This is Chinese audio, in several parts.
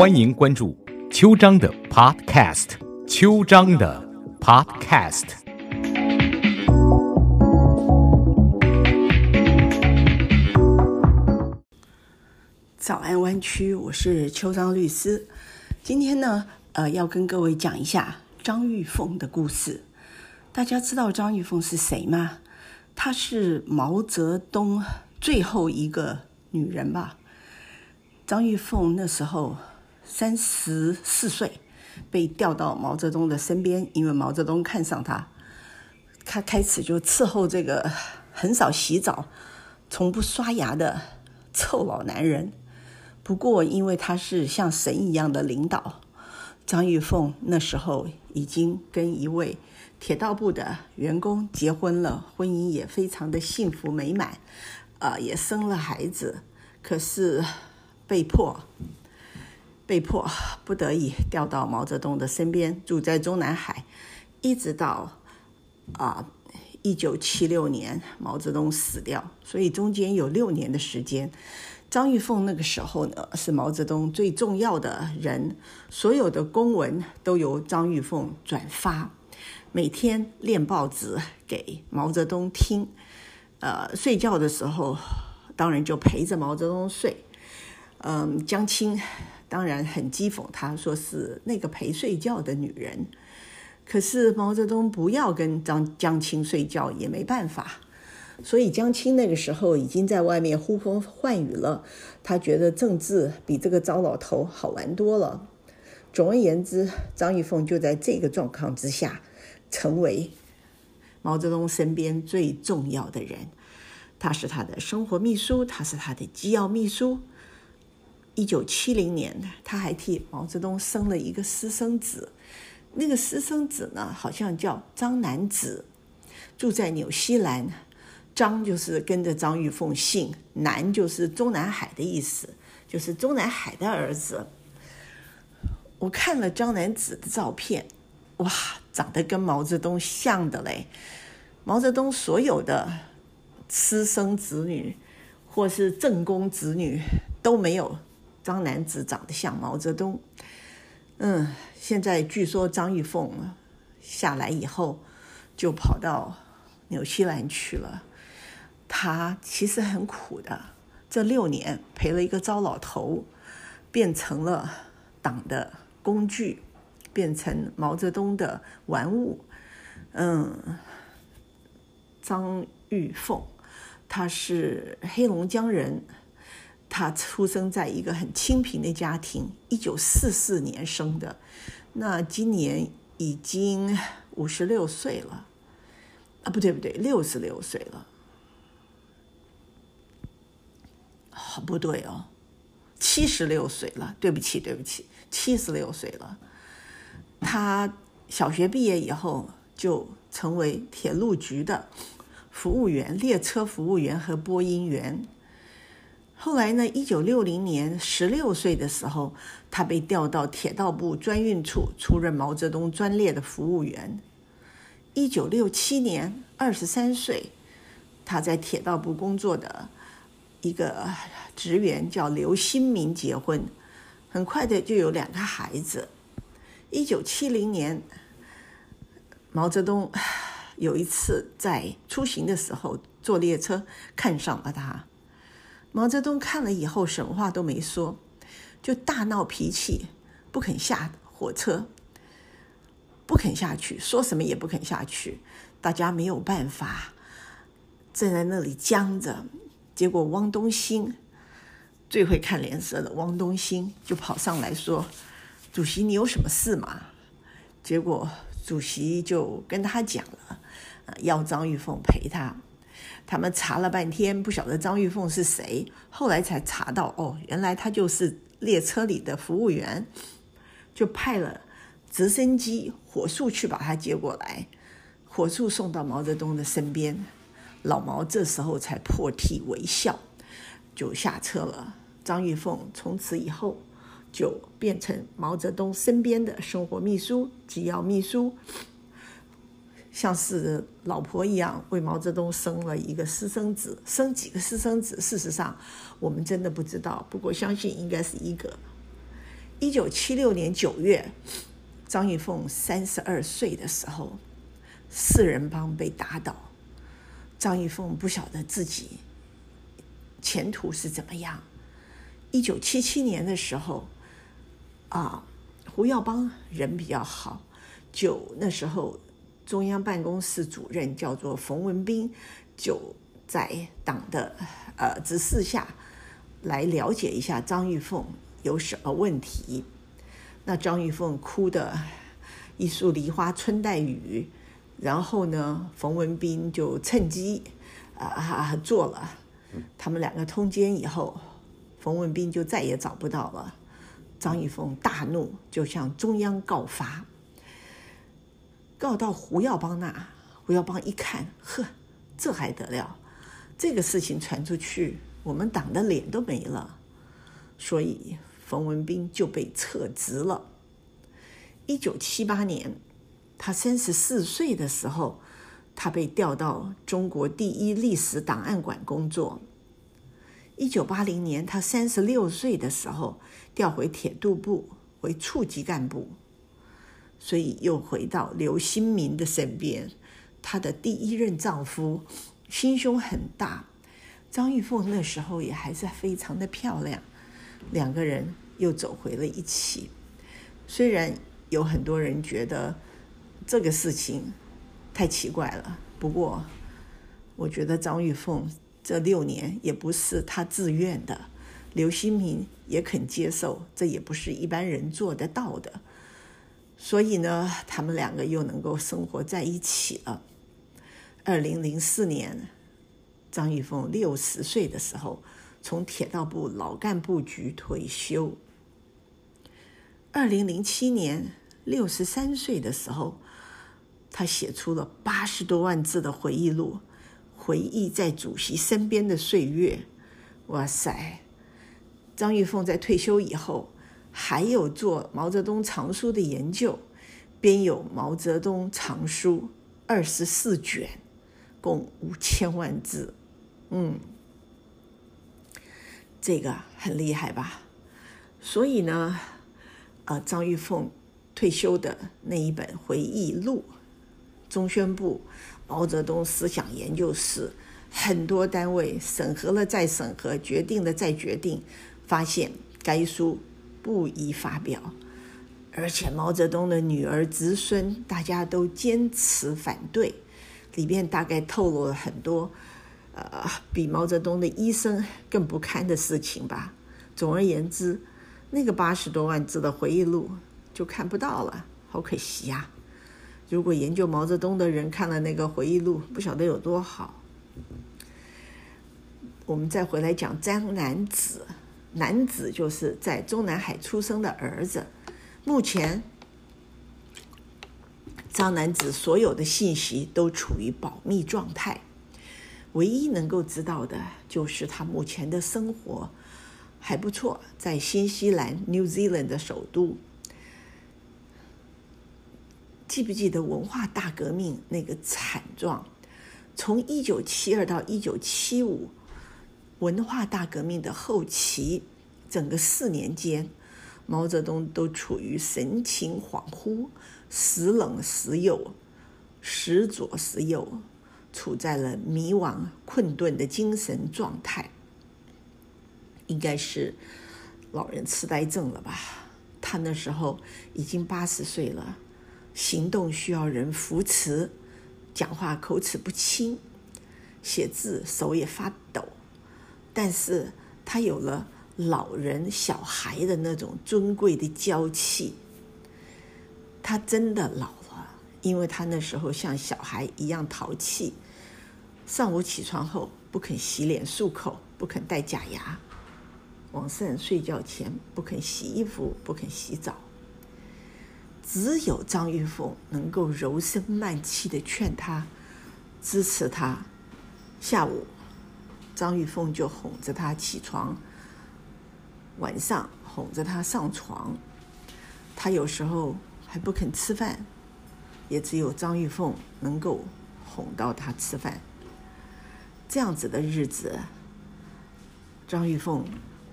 欢迎关注秋张的 Podcast，秋张的 Podcast。早安湾区，我是秋张律师。今天呢，呃，要跟各位讲一下张玉凤的故事。大家知道张玉凤是谁吗？她是毛泽东最后一个女人吧。张玉凤那时候三十四岁，被调到毛泽东的身边，因为毛泽东看上他，他开始就伺候这个很少洗澡、从不刷牙的臭老男人。不过，因为他是像神一样的领导，张玉凤那时候已经跟一位铁道部的员工结婚了，婚姻也非常的幸福美满，啊，也生了孩子。可是被迫、被迫不得已调到毛泽东的身边，住在中南海，一直到啊一九七六年毛泽东死掉，所以中间有六年的时间。张玉凤那个时候呢，是毛泽东最重要的人，所有的公文都由张玉凤转发，每天练报纸给毛泽东听。呃，睡觉的时候，当然就陪着毛泽东睡。嗯，江青当然很讥讽他，说是那个陪睡觉的女人。可是毛泽东不要跟张江青睡觉也没办法。所以江青那个时候已经在外面呼风唤雨了，他觉得政治比这个糟老头好玩多了。总而言之，张玉凤就在这个状况之下，成为毛泽东身边最重要的人。他是他的生活秘书，他是他的机要秘书。一九七零年，他还替毛泽东生了一个私生子，那个私生子呢，好像叫张南子，住在纽西兰。张就是跟着张玉凤姓，南就是中南海的意思，就是中南海的儿子。我看了张南子的照片，哇，长得跟毛泽东像的嘞。毛泽东所有的私生子女或是正宫子女都没有张南子长得像毛泽东。嗯，现在据说张玉凤下来以后就跑到纽西兰去了。他其实很苦的，这六年陪了一个糟老头，变成了党的工具，变成毛泽东的玩物。嗯，张玉凤，他是黑龙江人，他出生在一个很清贫的家庭，一九四四年生的，那今年已经五十六岁了，啊，不对不对，六十六岁了。好不对哦，七十六岁了，对不起，对不起，七十六岁了。他小学毕业以后就成为铁路局的服务员，列车服务员和播音员。后来呢，一九六零年十六岁的时候，他被调到铁道部专运处，出任毛泽东专列的服务员。一九六七年二十三岁，他在铁道部工作的。一个职员叫刘新民结婚，很快的就有两个孩子。一九七零年，毛泽东 有一次在出行的时候坐列车看上了他，毛泽东看了以后什么话都没说，就大闹脾气，不肯下火车，不肯下去，说什么也不肯下去。大家没有办法，站在那里僵着。结果汪东兴最会看脸色的，汪东兴就跑上来说：“主席，你有什么事吗？”结果主席就跟他讲了，要张玉凤陪他。他们查了半天，不晓得张玉凤是谁，后来才查到，哦，原来他就是列车里的服务员，就派了直升机火速去把他接过来，火速送到毛泽东的身边。老毛这时候才破涕为笑，就下车了。张玉凤从此以后就变成毛泽东身边的生活秘书、机要秘书，像是老婆一样为毛泽东生了一个私生子，生几个私生子？事实上，我们真的不知道。不过相信应该是一个。一九七六年九月，张玉凤三十二岁的时候，四人帮被打倒。张玉凤不晓得自己前途是怎么样。一九七七年的时候，啊，胡耀邦人比较好，就那时候中央办公室主任叫做冯文彬，就在党的呃指示下来了解一下张玉凤。有什么问题？那张玉凤哭的一树梨花春带雨，然后呢，冯文彬就趁机啊做了。他们两个通奸以后，冯文彬就再也找不到了。张玉凤大怒，就向中央告发，告到胡耀邦那。胡耀邦一看，呵，这还得了？这个事情传出去，我们党的脸都没了。所以。冯文彬就被撤职了。一九七八年，他三十四岁的时候，他被调到中国第一历史档案馆工作。一九八零年，他三十六岁的时候，调回铁度部为处级干部，所以又回到刘新民的身边。她的第一任丈夫心胸很大，张玉凤那时候也还是非常的漂亮。两个人又走回了一起，虽然有很多人觉得这个事情太奇怪了，不过我觉得张玉凤这六年也不是她自愿的，刘新民也肯接受，这也不是一般人做得到的，所以呢，他们两个又能够生活在一起了。二零零四年，张玉凤六十岁的时候。从铁道部老干部局退休。二零零七年，六十三岁的时候，他写出了八十多万字的回忆录，回忆在主席身边的岁月。哇塞！张玉凤在退休以后，还有做毛泽东藏书的研究，编有《毛泽东藏书》二十四卷，共五千万字。嗯。这个很厉害吧？所以呢，呃，张玉凤退休的那一本回忆录，中宣部毛泽东思想研究室很多单位审核了再审核，决定了再决定，发现该书不宜发表，而且毛泽东的女儿侄孙大家都坚持反对，里面大概透露了很多。呃，比毛泽东的医生更不堪的事情吧。总而言之，那个八十多万字的回忆录就看不到了，好可惜呀！如果研究毛泽东的人看了那个回忆录，不晓得有多好。我们再回来讲张南子，男子就是在中南海出生的儿子。目前，张男子所有的信息都处于保密状态。唯一能够知道的就是他目前的生活还不错，在新西兰 （New Zealand） 的首都。记不记得文化大革命那个惨状？从一九七二到一九七五，文化大革命的后期，整个四年间，毛泽东都处于神情恍惚、时冷时右、时左时右。处在了迷惘困顿的精神状态，应该是老人痴呆症了吧？他那时候已经八十岁了，行动需要人扶持，讲话口齿不清，写字手也发抖，但是他有了老人小孩的那种尊贵的娇气，他真的老了。因为他那时候像小孩一样淘气，上午起床后不肯洗脸漱口，不肯戴假牙，晚上睡觉前不肯洗衣服，不肯洗澡。只有张玉凤能够柔声慢气的劝他，支持他。下午，张玉凤就哄着他起床，晚上哄着他上床。他有时候还不肯吃饭。也只有张玉凤能够哄到他吃饭，这样子的日子，张玉凤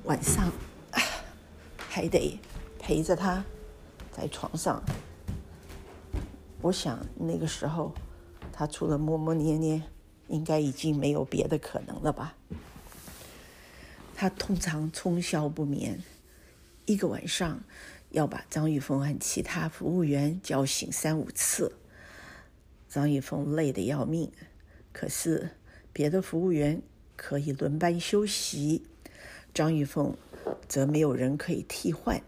晚上还得陪着他在床上。我想那个时候，他除了摸摸捏捏，应该已经没有别的可能了吧。他通常通宵不眠，一个晚上要把张玉凤和其他服务员叫醒三五次。张玉凤累得要命，可是别的服务员可以轮班休息，张玉凤则没有人可以替换。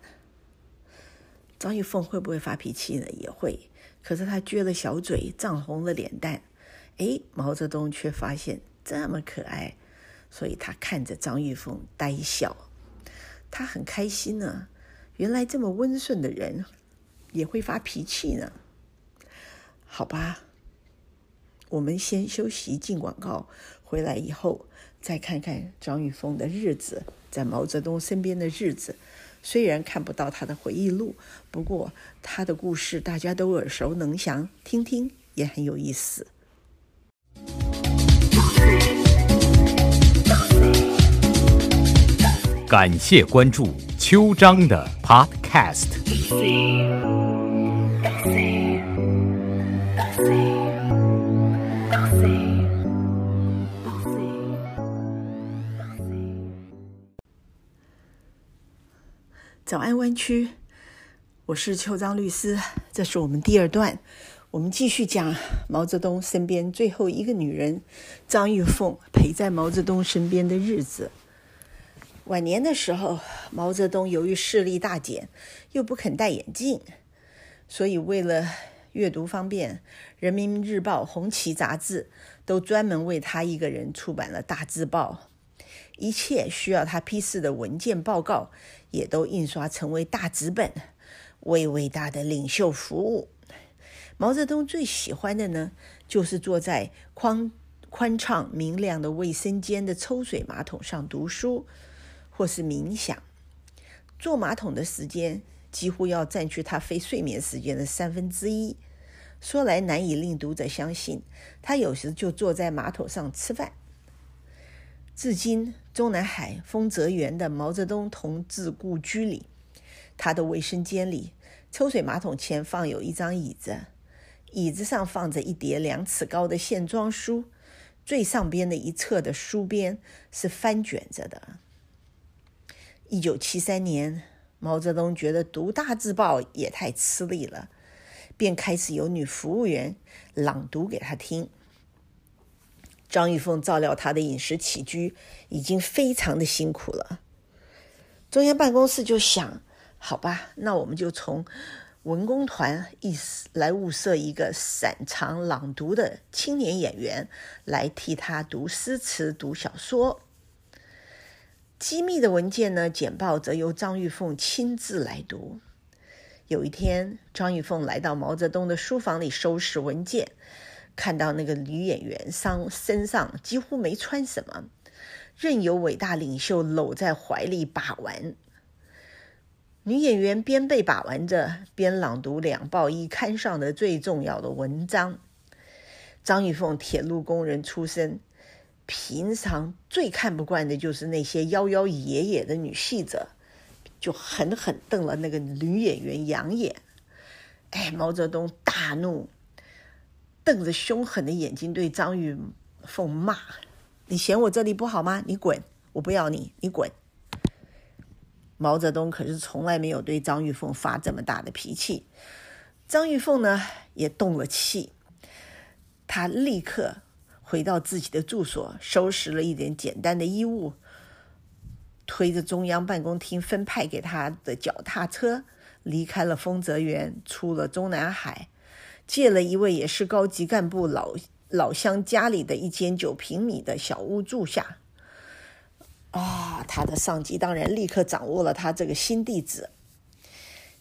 张玉凤会不会发脾气呢？也会。可是他撅了小嘴，涨红了脸蛋。哎，毛泽东却发现这么可爱，所以他看着张玉凤呆笑。他很开心呢，原来这么温顺的人也会发脾气呢。好吧，我们先休息进广告，回来以后再看看张玉凤的日子，在毛泽东身边的日子。虽然看不到他的回忆录，不过他的故事大家都耳熟能详，听听也很有意思。感谢关注秋章的 Podcast。早安，湾区，我是邱章律师，这是我们第二段，我们继续讲毛泽东身边最后一个女人张玉凤陪在毛泽东身边的日子。晚年的时候，毛泽东由于视力大减，又不肯戴眼镜，所以为了阅读方便，《人民日报》《红旗》杂志都专门为他一个人出版了大字报。一切需要他批示的文件报告，也都印刷成为大纸本，为伟大的领袖服务。毛泽东最喜欢的呢，就是坐在宽宽敞明亮的卫生间的抽水马桶上读书，或是冥想。坐马桶的时间几乎要占据他非睡眠时间的三分之一。说来难以令读者相信，他有时就坐在马桶上吃饭。至今，中南海丰泽园的毛泽东同志故居里，他的卫生间里，抽水马桶前放有一张椅子，椅子上放着一叠两尺高的线装书，最上边的一侧的书边是翻卷着的。一九七三年，毛泽东觉得读大字报也太吃力了，便开始由女服务员朗读给他听。张玉凤照料他的饮食起居已经非常的辛苦了。中央办公室就想，好吧，那我们就从文工团意思来物色一个擅长朗读的青年演员来替他读诗词、读小说。机密的文件呢，简报则由张玉凤亲自来读。有一天，张玉凤来到毛泽东的书房里收拾文件。看到那个女演员上身上几乎没穿什么，任由伟大领袖搂在怀里把玩。女演员边被把玩着，边朗读两报一刊上的最重要的文章。张玉凤铁路工人出身，平常最看不惯的就是那些妖妖野野的女戏者，就狠狠瞪了那个女演员两眼。哎，毛泽东大怒。瞪着凶狠的眼睛对张玉凤骂：“你嫌我这里不好吗？你滚！我不要你，你滚！”毛泽东可是从来没有对张玉凤发这么大的脾气。张玉凤呢，也动了气。他立刻回到自己的住所，收拾了一点简单的衣物，推着中央办公厅分派给他的脚踏车，离开了丰泽园，出了中南海。借了一位也是高级干部老老乡家里的一间九平米的小屋住下。啊，他的上级当然立刻掌握了他这个新地址。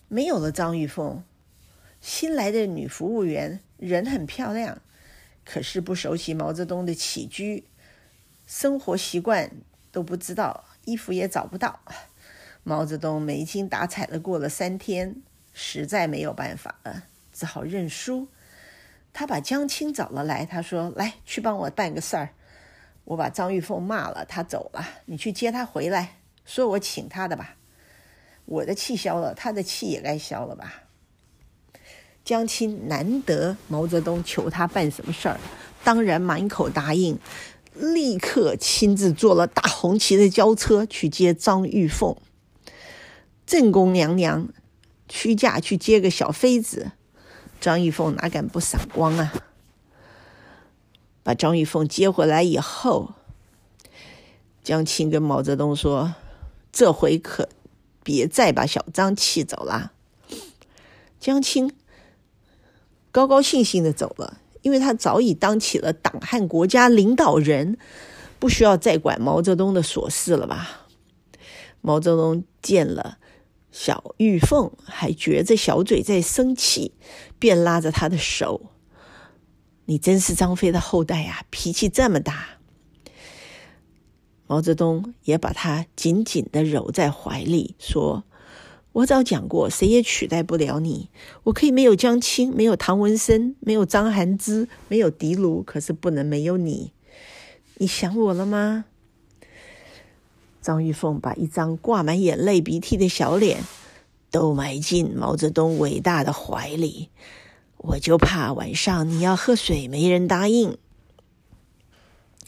没有了张玉凤，新来的女服务员人很漂亮，可是不熟悉毛泽东的起居生活习惯都不知道，衣服也找不到。毛泽东没精打采的过了三天，实在没有办法了。只好认输。他把江青找了来，他说：“来，去帮我办个事儿。我把张玉凤骂了，他走了，你去接她回来，说我请她的吧。”我的气消了，她的气也该消了吧？江青难得毛泽东求他办什么事儿，当然满口答应，立刻亲自坐了大红旗的轿车去接张玉凤。正宫娘娘屈驾去接个小妃子，张玉凤哪敢不赏光啊？把张玉凤接回来以后，江青跟毛泽东说：“这回可别再把小张气走了。”江青。高高兴兴的走了，因为他早已当起了党和国家领导人，不需要再管毛泽东的琐事了吧？毛泽东见了小玉凤，还撅着小嘴在生气，便拉着他的手：“你真是张飞的后代呀，脾气这么大。”毛泽东也把他紧紧的揉在怀里，说。我早讲过，谁也取代不了你。我可以没有江青，没有唐文森，没有张涵之，没有狄卢，可是不能没有你。你想我了吗？张玉凤把一张挂满眼泪鼻涕的小脸都埋进毛泽东伟大的怀里。我就怕晚上你要喝水，没人答应。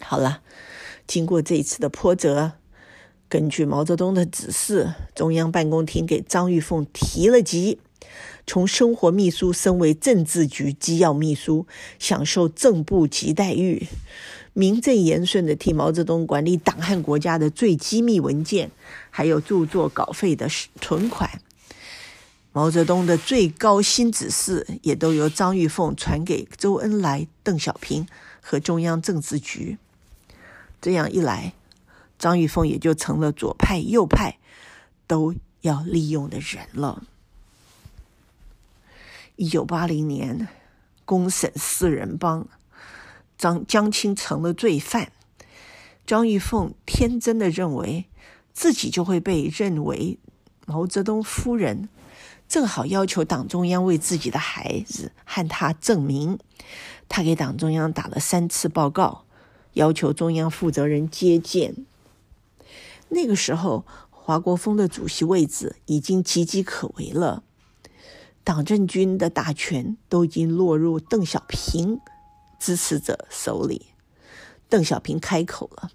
好了，经过这一次的波折。根据毛泽东的指示，中央办公厅给张玉凤提了级，从生活秘书升为政治局机要秘书，享受正部级待遇，名正言顺的替毛泽东管理党和国家的最机密文件，还有著作稿费的存款。毛泽东的最高新指示也都由张玉凤传给周恩来、邓小平和中央政治局。这样一来。张玉凤也就成了左派、右派都要利用的人了。一九八零年，公审四人帮，张江青成了罪犯。张玉凤天真的认为自己就会被认为毛泽东夫人，正好要求党中央为自己的孩子和他证明。他给党中央打了三次报告，要求中央负责人接见。那个时候，华国锋的主席位置已经岌岌可危了，党政军的大权都已经落入邓小平支持者手里。邓小平开口了：“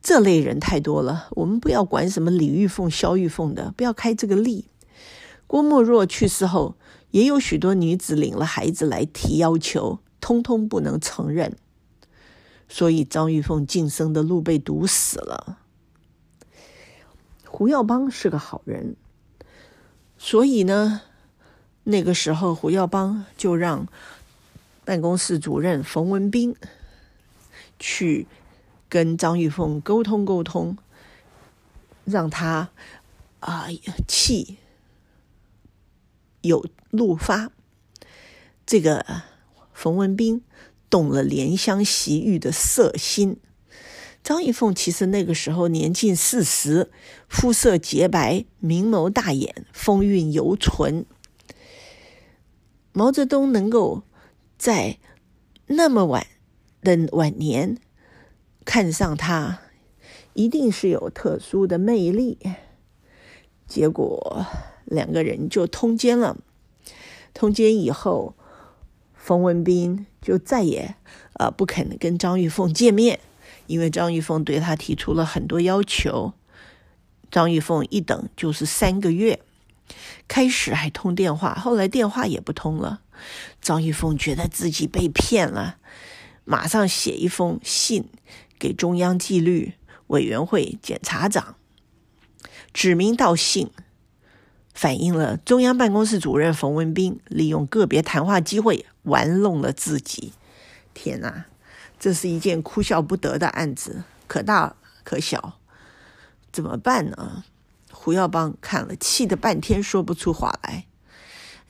这类人太多了，我们不要管什么李玉凤、萧玉凤的，不要开这个例。”郭沫若去世后，也有许多女子领了孩子来提要求，通通不能承认，所以张玉凤晋升的路被堵死了。胡耀邦是个好人，所以呢，那个时候胡耀邦就让办公室主任冯文彬去跟张玉凤沟通沟通，让他啊气有怒发。这个冯文彬动了怜香惜玉的色心。张玉凤其实那个时候年近四十，肤色洁白，明眸大眼，风韵犹存。毛泽东能够在那么晚的晚年看上他，一定是有特殊的魅力。结果两个人就通奸了。通奸以后，冯文彬就再也呃不肯跟张玉凤见面。因为张玉凤对他提出了很多要求，张玉凤一等就是三个月，开始还通电话，后来电话也不通了。张玉凤觉得自己被骗了，马上写一封信给中央纪律委员会检察长，指名道姓反映了中央办公室主任冯文彬利用个别谈话机会玩弄了自己。天哪！这是一件哭笑不得的案子，可大可小，怎么办呢？胡耀邦看了，气得半天说不出话来。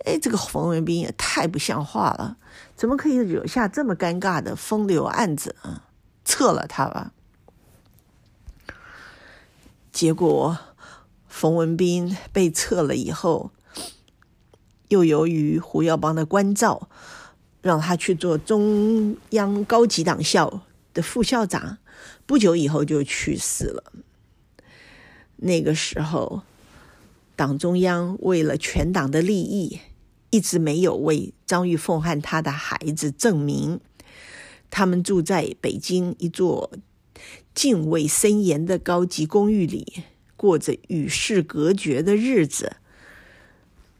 哎，这个冯文彬也太不像话了，怎么可以惹下这么尴尬的风流案子啊？撤了他吧。结果冯文彬被撤了以后，又由于胡耀邦的关照。让他去做中央高级党校的副校长，不久以后就去世了。那个时候，党中央为了全党的利益，一直没有为张玉凤和他的孩子证明。他们住在北京一座敬畏森严的高级公寓里，过着与世隔绝的日子，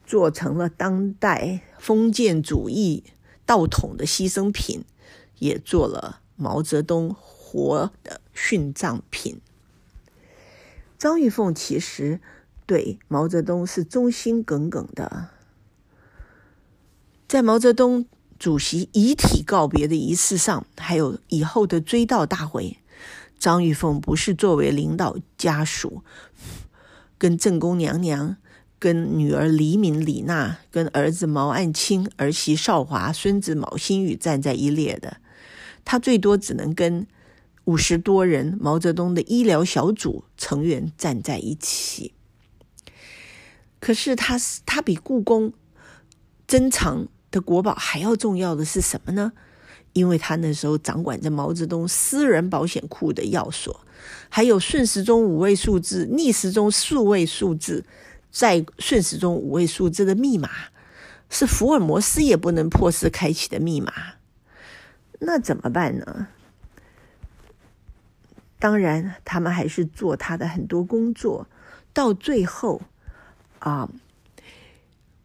做成了当代封建主义道统的牺牲品，也做了毛泽东活的殉葬品。张玉凤其实对毛泽东是忠心耿耿的，在毛泽东。主席遗体告别的仪式上，还有以后的追悼大会，张玉凤不是作为领导家属，跟正宫娘娘、跟女儿黎敏、李娜、跟儿子毛岸青、儿媳少华、孙子毛新宇站在一列的，他最多只能跟五十多人毛泽东的医疗小组成员站在一起。可是他是他比故宫珍藏。的国宝还要重要的是什么呢？因为他那时候掌管着毛泽东私人保险库的钥锁，还有顺时钟五位数字、逆时钟数位数字，在顺时钟五位数字的密码是福尔摩斯也不能破释开启的密码。那怎么办呢？当然，他们还是做他的很多工作，到最后啊。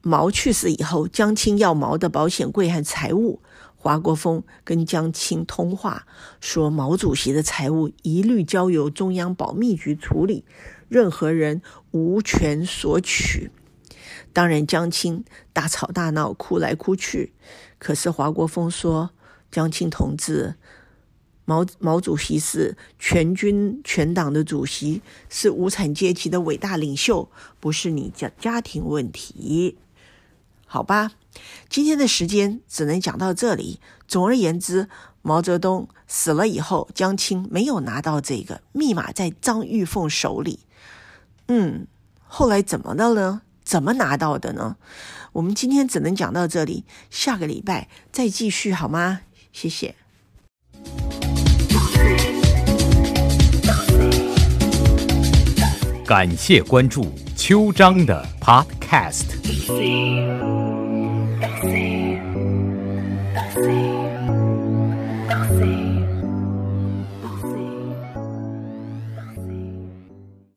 毛去世以后，江青要毛的保险柜和财物。华国锋跟江青通话，说毛主席的财物一律交由中央保密局处理，任何人无权索取。当然，江青大吵大闹，哭来哭去。可是华国锋说：“江青同志，毛毛主席是全军全党的主席，是无产阶级的伟大领袖，不是你家家庭问题。”好吧，今天的时间只能讲到这里。总而言之，毛泽东死了以后，江青没有拿到这个密码，在张玉凤手里。嗯，后来怎么的呢？怎么拿到的呢？我们今天只能讲到这里，下个礼拜再继续好吗？谢谢。感谢关注秋章的 Podcast。